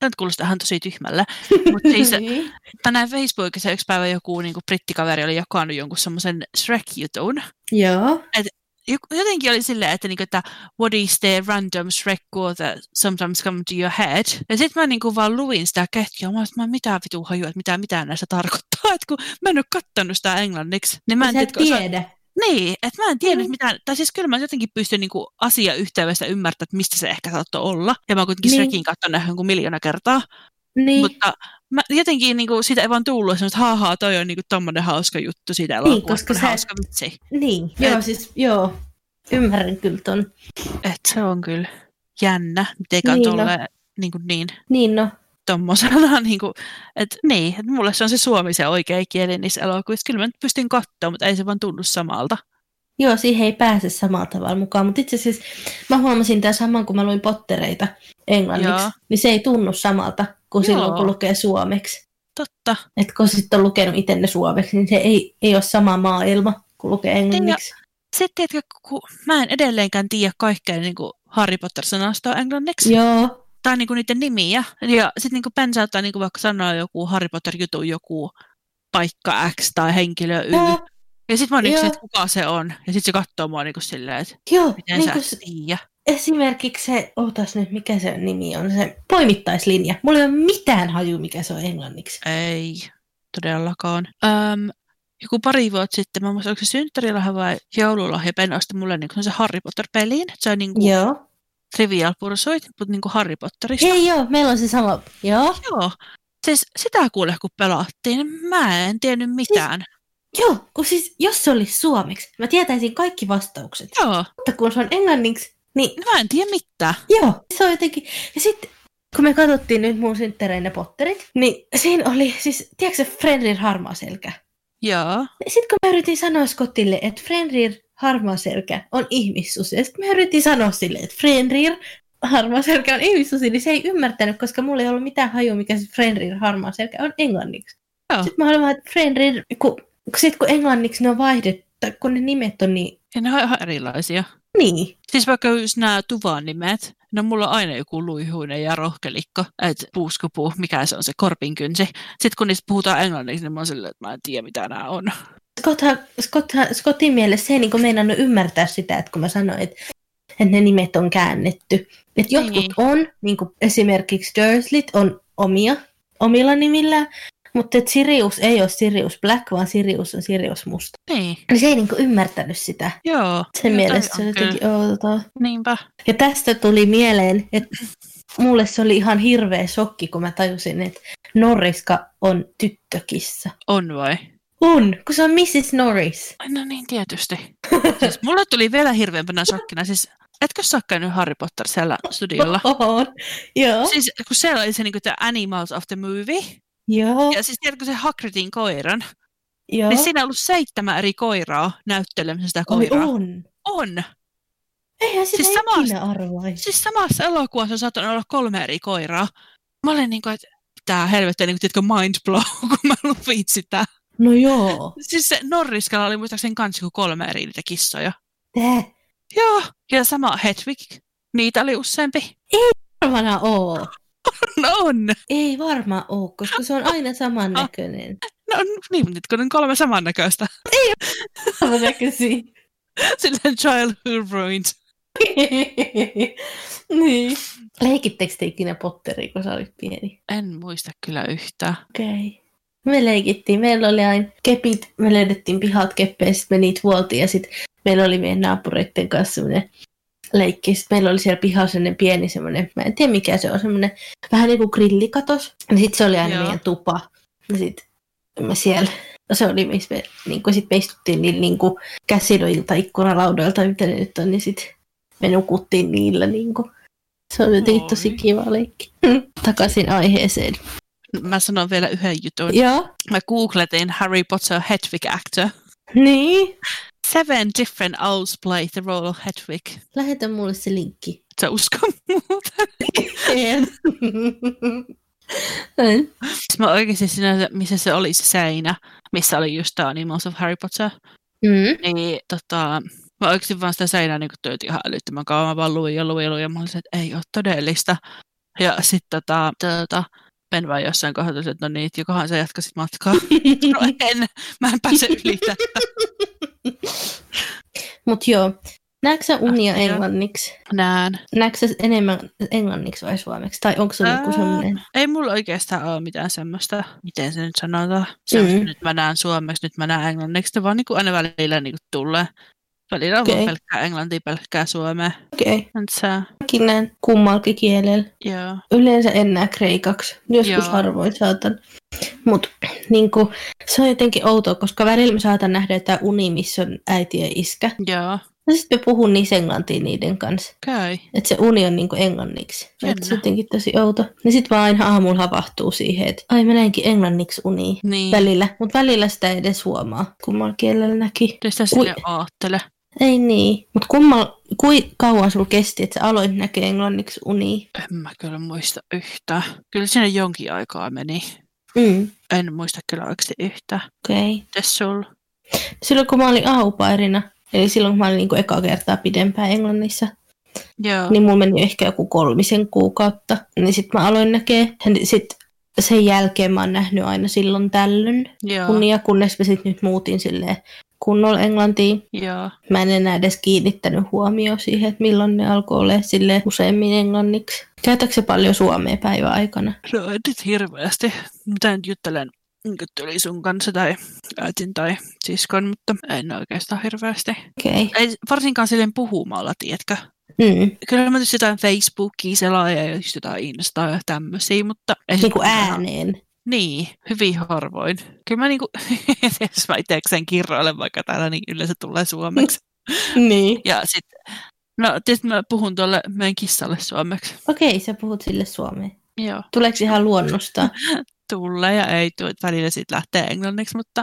nyt kuulostaa ihan tosi tyhmälle, mutta siis Niin. mä näin Facebookissa yksi päivä joku niin kuin brittikaveri oli jakanut jonkun semmoisen Shrek-jutun. Joo. Joku- Jotenkin oli silleen, että, niinku, että what is the random Shrek quote that sometimes come to your head. Ja sitten mä niinku vaan luin sitä ketjua. Mä olin, että mä mitä vitu hajua, että mitä, mitä näistä tarkoittaa. Et kun mä en ole kattanut sitä englanniksi. Niin mä en tiedä, osa-. Niin, että mä en tiennyt Mm. mitään, tai siis kyllä mä jotenkin pystyn niinku asiayhteydestä ymmärtämään, että mistä se ehkä saattoi olla. Ja mä oon kuitenkin Niin. Shrekin katsonut jonkun miljoona kertaa. Niin. Mutta mä jotenkin niinku, siitä ei vaan tullut semmoista, että haha, toi on niinku tommonen hauska juttu siitä koska niin, sä- hauska vitsi. niin. Joo, Et- siis joo. Ymmärrän kyllä ton. Et se on kyllä jännä, mitenkään Niin, niin, no. niin, kuin niin Niin no. tommosena, niin kuin, että niin, että mulle se on se suomi se oikea kieli niissä elokuvissa. Kyllä mä nyt pystyn katsoa, mutta ei se vaan tunnu samalta. Joo, siihen ei pääse samalla tavalla mukaan. Mutta itse asiassa mä huomasin tämän saman, kun mä luin pottereita englanniksi. Joo. Niin se ei tunnu samalta kuin silloin, Joo. kun lukee suomeksi. Totta. Että kun sitten on lukenut itse ne suomeksi, niin se ei, ei ole sama maailma, kun lukee englanniksi. Sitten, tiedätkö, kun mä en edelleenkään tiedä kaikkea niin kuin Harry Potter-sanastoa englanniksi. Joo, Tai niin kuin niiden nimiä. Ja sitten niin Ben saattaa niin kuin vaikka sanoa joku Harry Potter-jutun joku paikka X tai henkilö Y. Joo. Ja sitten mä oon niin Joo. että kuka se on. Ja sitten se katsoo mua niin kuin silleen, että joo. miten Niin sä kuin et tiedä. Esimerkiksi se, ootas nyt, mikä se nimi on, se poimittaislinja. Mulla ei ole mitään haju, mikä se on englanniksi. Ei, todellakaan. Öm, joku pari vuotta sitten, mä muistan, onko se synttärilahja vai joululahja, Ben osti mulle niin se Harry Potter-peliin. Se on niin kuin Joo. Trivial Pursuit, mutta niin kuin Harry Potterista. Hei joo, meillä on se sama. Joo. Joo. Siis sitä kuule, kun pelattiin, mä en tiennyt mitään. Joo, kun siis jos se olisi suomeksi, mä tietäisin kaikki vastaukset. Joo, Mutta kun se on englanniksi, niin mä en tiedä mitään. joo, se on jotenkin... Ja sitten kun me katsottiin nyt mun synttäreinä potterit, niin siinä oli siis, tiedätkö se Fenrir harmaaselkä? Joo. Sitten kun mä yritin sanoa Scottille, että Fenrir harmaaselkä on ihmissusi, ja sitten mä yritin sanoa sille, että Fenrir harmaaselkä on ihmissusi, niin se ei ymmärtänyt, koska mulla ei ollut mitään hajua, mikä se Fenrir harmaaselkä on englanniksi. Joo. Sitten mä olin vaan, että Fenrir, kun, kun, sit kun englanniksi ne on vaihdettu, kun ne nimet on niin, Ja ne on ihan erilaisia. Niin. Siis vaikka just nämä tuvan nimet, no mulla on aina joku luihuinen ja rohkelikko, että puuskopuu, mikä se on se korpinkynsi. Sitten kun niistä puhutaan englanniksi, niin mä oon silleen, että mä en tiedä mitä nämä on. Scotthan, Scotthan, Scottin mielestä se ei niin meinannut ymmärtää sitä, että kun mä sanoin, että, että ne nimet on käännetty. Että jotkut Niin. on, niin kuin esimerkiksi Dursleyt on omia, omilla nimillään, mutta että Sirius ei ole Sirius Black, vaan Sirius on Sirius Musta. Niin, Niin se ei niin ymmärtänyt sitä. joo. Sen mielestä se on jotenkin outoa. Niinpä. Ja tästä tuli mieleen, että mulle se oli ihan hirveä shokki, kun mä tajusin, että Norriska on tyttökissa. On vai? On, kun se on Mrs. Norris. Ai, No niin, tietysti. Siis mulle tuli vielä hirveämpänä shokkina. Siis, etkö sä käynyt Harry Potter siellä studiolla? On. Joo. Siis kun siellä oli se niin kuin, the Animals of the Movie. Joo. Ja siis tiedätkö se Hagridin koiran? Joo. niin siinä on ollut seitsemän eri koiraa näyttelemässä sitä Oi, koiraa. on. on. Eihän sitä Siis ikinä arvaisi. Siis samassa elokuvassa on saattanut olla kolme eri koiraa. Mä olin niin kuin, että tää helvettiä, niin kuin, tiedätkö, mind blow, kun mä luvin sitä. No joo. Siis se Norriskalla oli muistaakseni kans joku kolme eri niitä kissoja. Tää. Joo, ja sama Hedwig. Niitä oli useampi. Varmana oo. No on. Ei varmaan oo, koska se on aina samannäköinen. No niin, nyt kun on kolme samannäköistä. Samannäköisiä. Silleen child who ruined. niin. Leikittekö te ikinä Potteria, kun sä olit pieni? En muista kyllä yhtään. Okei. Okay. Me leikittiin. Meillä oli aina kepit. Me löydettiin pihat keppejä, sitten me niitä huoltiin. Ja sitten meillä oli meidän naapureiden kanssa semmoinen leikki. Sitten meillä oli siellä pihalla semmoinen pieni semmoinen, mä en tiedä mikä se on, semmoinen vähän niin kuin grillikatos. Ja sitten se oli aina Joo. meidän tupa. Ja sitten me siellä, no se oli, missä me, niin kuin sit me istuttiin niillä niin kuin käsiloilta, ikkunalaudoilta, mitä ne nyt on, niin sitten me nukuttiin niillä. Niin kuin. Se on jotenkin tosi Oi. kiva leikki. Takaisin aiheeseen. Mä sanon vielä yhden jutun. Joo. Mä googletin Harry Potter Hedwig actor. Niin. Seven different owls play the role of Hedwig. Lähetä mulle se linkki. Sä usko muuta. En. En. Siis mä oikeasti siinä, missä se oli se seinä, missä oli just tämä Animals of Harry Potter, Mm. niin tota, mä oikeasti vaan sitä seinää niin töötin ihan älyttömän kauan. Mä vaan luin ja luin ja luin ja mä olin se, että ei ole todellista. Ja sitten tota, tota, Ben vaan jossain kohdassa, että no niin, että jokohan sä jatkasit matkaa. No en, mä en pääse yli tätä. Mut joo. Näetkö sä unia Ah, englanniksi? Näen. Näetkö sä enemmän englanniksi vai suomeksi? Tai onko se joku semmoinen? Ei mulla oikeastaan ole mitään semmoista, miten se nyt sanotaan. Se mm. Mm. nyt mä näen suomeksi, nyt mä näen englanniksi. Se vaan niin kuin aina välillä niin kuin tulee. Välillä on okay. pelkkää englantia, pelkkää suomea. Okei. Okay. So, Mäkin näen kummallakin kielellä. joo. Yleensä en näe kreikaksi. Joskus Joo. harvoin saatan. Mutta niinku, se on jotenkin outoa, koska välillä mä saatan nähdä jotain uni, missä on äiti ja iskä. Joo. Ja sitten mä puhun niissä englantia niiden kanssa. Okei. Että se uni on niinku englanniksi. Et se jotenkin tosi outo. Ja sitten vaan aina aamulla havahtuu siihen, että ai mä näinkin englanniksi unia. Niin. Välillä, mutta välillä sitä ei edes huomaa, kummalla kielellä näki. Sitä sille aattele. Ei niin, mutta kummal, kui kauan sulla kesti, että sä aloit näkee englanniksi unia? En mä kyllä muista yhtään. Kyllä siinä jonkin aikaa meni. Mm, En muista kyllä oikeasti yhtään. okei. Okay. Mites? Silloin kun mä olin aupairina, eli silloin kun mä olin niin eka kertaa pidempään Englannissa, Joo. niin mulla meni ehkä joku kolmisen kuukautta. Niin sitten mä aloin näkee, sitten sen jälkeen mä oon nähnyt aina silloin tällöin Joo. unia, kunnes mä sitten nyt muutin silleen kunnolla englantiin. Joo. Mä en enää edes kiinnittänyt huomioon siihen, että milloin ne alkoi olla sille useammin englanniksi. Käytätkö se paljon suomea päivän aikana? No en nyt hirveästi. Mitä nyt juttelen tuli sun kanssa tai äitin tai siskon, mutta en oikeastaan hirveästi. Okei. Okay. Ei varsinkaan silleen puhumalla, tiedätkö? Mm. Kyllä mä tietysti jotain Facebookia selaa ja just jotain Instaa ja tämmöisiä, mutta... Niin kuin ääneen. Niin, hyvin harvoin. Kyllä mä niinku, jos mä itsekseen kirroilen vaikka täällä, niin yleensä tulee suomeksi. Niin. Ja sitten, no tietysti mä puhun tuolle meidän kissalle suomeksi. Okei, sä puhut sille suomea. Joo, Tuleeko ihan luonnosta? tulee ja ei tule, välillä siitä lähtee englanniksi, mutta,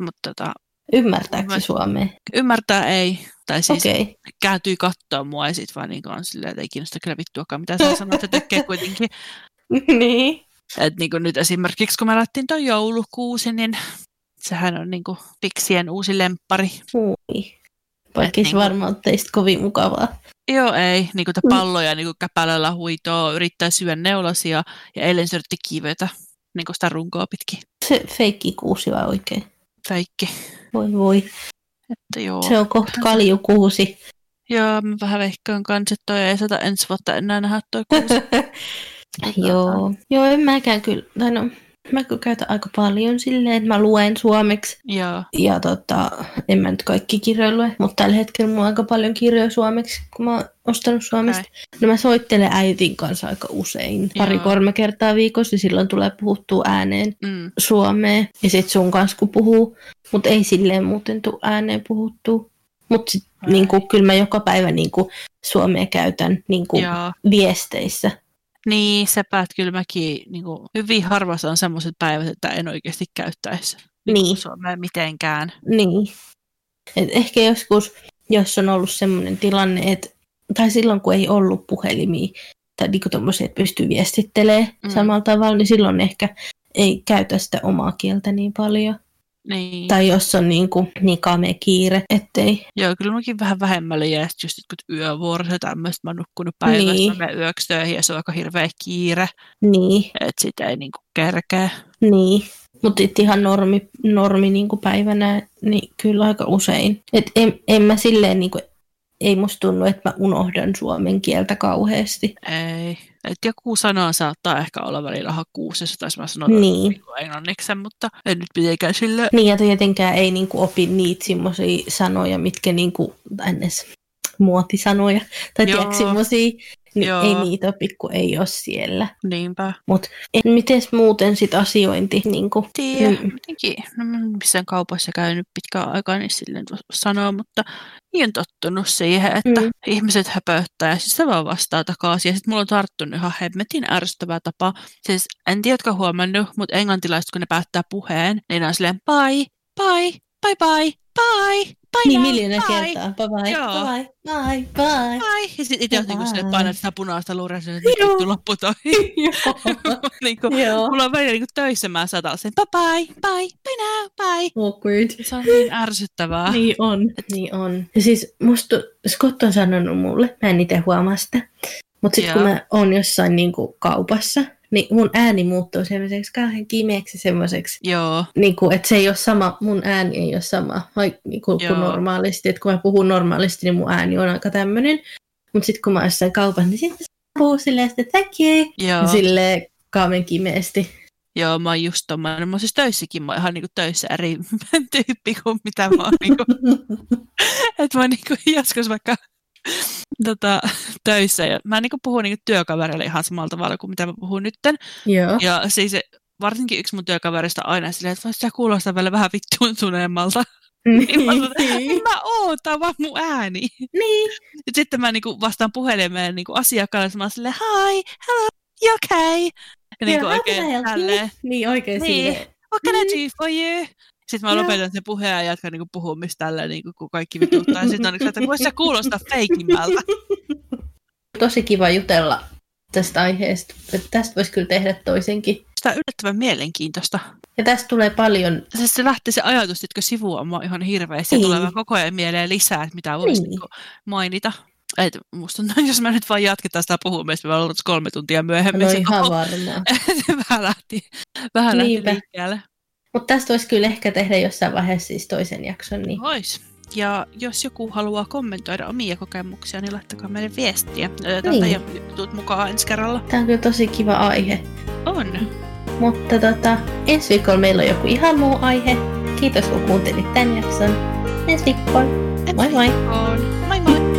mutta tota, Ymmärtääkö Mä- se suomea? ymmärtää ei. Tai siis okay. Kääntyy katsoa mua ja sit vaan niin on silleen, että ei kiinnosta kyllä vittuakaan, mitä sä sanot, että tekee kuitenkin. niin. Et niin nyt esimerkiksi kun me lähtiin tuon joulukuusi, niin sehän on niin fiksien uusi lemppari. Ui. Vaikka niinku- varmaan teistä kovin mukavaa. Joo, ei. Niin kuin Mm. palloja niin käpälällä huitoo, yrittää syödä neulasia ja eilen syötti kivetä niin kuin sitä runkoa pitkin. Se feikki kuusi vai oikein? Feikki. Voi voi. Että joo. Se on kohta kaljukuusi. Joo, mä vähän veikkaan kanssa, että toi ei sata ensi vuotta enää nähdä toi kuusi. Joo. Joo, en mäkään kyllä. Tai no, mä kyllä käytän aika paljon silleen, että mä luen suomeksi. Joo, Ja tota, en mä nyt kaikki kirjoja lue, mutta tällä hetkellä mulla on aika paljon kirjoja suomeksi, kun mä oon ostanut suomesta. No mä soittelen äitin kanssa aika usein, pari-kolme kertaa viikossa, ja silloin tulee puhuttua ääneen mm, suomea. Ja sit sun kanssa kun puhuu, mutta ei silleen muuten tuu ääneen puhuttua. Mutta niinku, kyllä mä joka päivä niinku, suomea käytän niinku, joo. viesteissä. Niin, sepä, että kyllä mäkin niin kuin, hyvin harvassa on semmoiset päivät, että en oikeasti käyttäisi Niin. Suomeen mitenkään. Niin. Et ehkä joskus, jos on ollut sellainen tilanne, että, tai silloin kun ei ollut puhelimia, tai niinku tommosia, että pystyy viestittelemään mm. samalla tavalla, niin silloin ehkä ei käytä sitä omaa kieltä niin paljon. Niin. Tai jos on niin, kuin, niin kamea kiire, ettei... Joo, kyllä mäkin vähän vähemmälle jää just jotkut yövuorot ja tämmöistä. Mä oon nukkunut päivästä, niin. Niin. mä menen yöksi töihin ja se on aika hirveä kiire, Niin, että sitä ei niinku kerkeä. niin. Mutta ihan normi, normi niin kuin päivänä, niin kyllä aika usein. Et en, en mä silleen, niin kuin, ei musta tunnu, että mä unohdan suomen kieltä kauheasti. Ei. Et joku sana saattaa ehkä olla välillä hakuusessa, tai mä sanon Niin. englanniksi, mutta en nyt mitenkään sille. Niin, ja tietenkään ei niin kuin, opi niitä semmoisia sanoja, mitkä niin kuin, ns. muotisanoja, tai tiedätkö semmoisia, niin Joo. ei niitä opi, kun ei ole siellä. Niinpä. Miten muuten sit asiointi? Niin kuin, Tiedä, Mm. jotenkin. No missään kaupassa käynyt pitkään aikaa, niin silleen sanoa, mutta niin on tottunut siihen, että Mm. ihmiset höpöttää ja sitten se vaan vastaa takaisin. Ja sitten mulla on tarttunut ihan hemmetin ärsyttävä tapa. Siis en tiedä, ootko huomannut, mutta englantilaiset, kun ne päättää puheen, niin ne on silleen bye, bye, bye, bye, bye, bye niin miljoona bye, kertaa. Bye bye, Joo. bye bye, bye. bye. Ja sitten itse on silleen, Bye. painaa sitä punaista luuria, että nyt vittu loppu toi. niinku, Joo. mulla on välillä niinku töissä mä saatan sen bye bye, bye, bye now, bye. Awkward. Se on niin ärsyttävää. Niin on. Niin on. Ja siis musta Scott on sanonut mulle, mä en itse huomaa sitä, mutta sitten kun mä oon jossain niinku kaupassa, niin mun ääni muuttuu semmoiseksi kauhean kimeäksi semmoiseksi, Joo, niinku, että se ei ole sama, mun ääni ei ole sama vai, niinku, Joo. kuin normaalisti. Että kun mä puhun normaalisti, niin mun ääni on aika tämmöinen. Mutta sitten kun mä oon jossain kaupassa, niin sitten se puhuu silleen, että thank you. joo, silleen kauhean kimeästi. joo, mä oon just tommoinen. Mä oon siis töissäkin, mä oon ihan niinku töissä eri tyyppi kuin mitä mä oon niinku, että mä niinku joskus vaikka tota, töissä ja mä niinku puhun niinku työkavereille ihan samalla tavalla kuin mitä mä puhun nytten. Joo. Ja siis varsinkin yksi mun työkaverista aina silleen, että voisi kuulostaa vielä vähän vittuuntuneemmalta. Niin mä, sanon, niin. mä oon, tää on vaan mun ääni. niin. Ja sitten mä niinku vastaan puhelimeen niinku asiakkaalle, mä oon silleen, hi, hello, you okay? Ja niinku I oikein tälleen, Niin oikein Niin. silleen. what can I Mm. do for you? Sitten mä Joo. lopetan sen puheen ja jatkan niinku puhumista tälleen, niinku, kun kaikki vituttaa. Sitten on yksi, että voisi sä kuulostaa feikimmältä. Tosi kiva jutella tästä aiheesta. Tästä voisi kyllä tehdä toisenkin. Sitä on yllättävän mielenkiintoista. Ja tästä tulee paljon, Siis se lähti se ajatus, että sivua on ihan hirveästi ja Niin. tulee koko ajan mieleen lisää, että mitä voisi Niin. niinku mainita. Et musta on, jos mä nyt vaan jatketaan sitä puhumista, me ollaan kolme tuntia myöhemmin. no se ihan koko- varmaan. se vähän lähti, vähän lähti liikkeelle. Mutta tästä voisi kyllä ehkä tehdä jossain vaiheessa siis toisen jakson. Niin. Vois. Ja jos joku haluaa kommentoida omia kokemuksia, niin laittakaa meille viestiä. Otetaan Niin. teidän jutut mukaan ensi kerralla. Tämä on kyllä tosi kiva aihe. On. Mutta tota, ensi viikolla meillä on joku ihan muu aihe. Kiitos kun kuuntelit tämän jakson. Ensi viikkoon. Moi moi! Moi moi!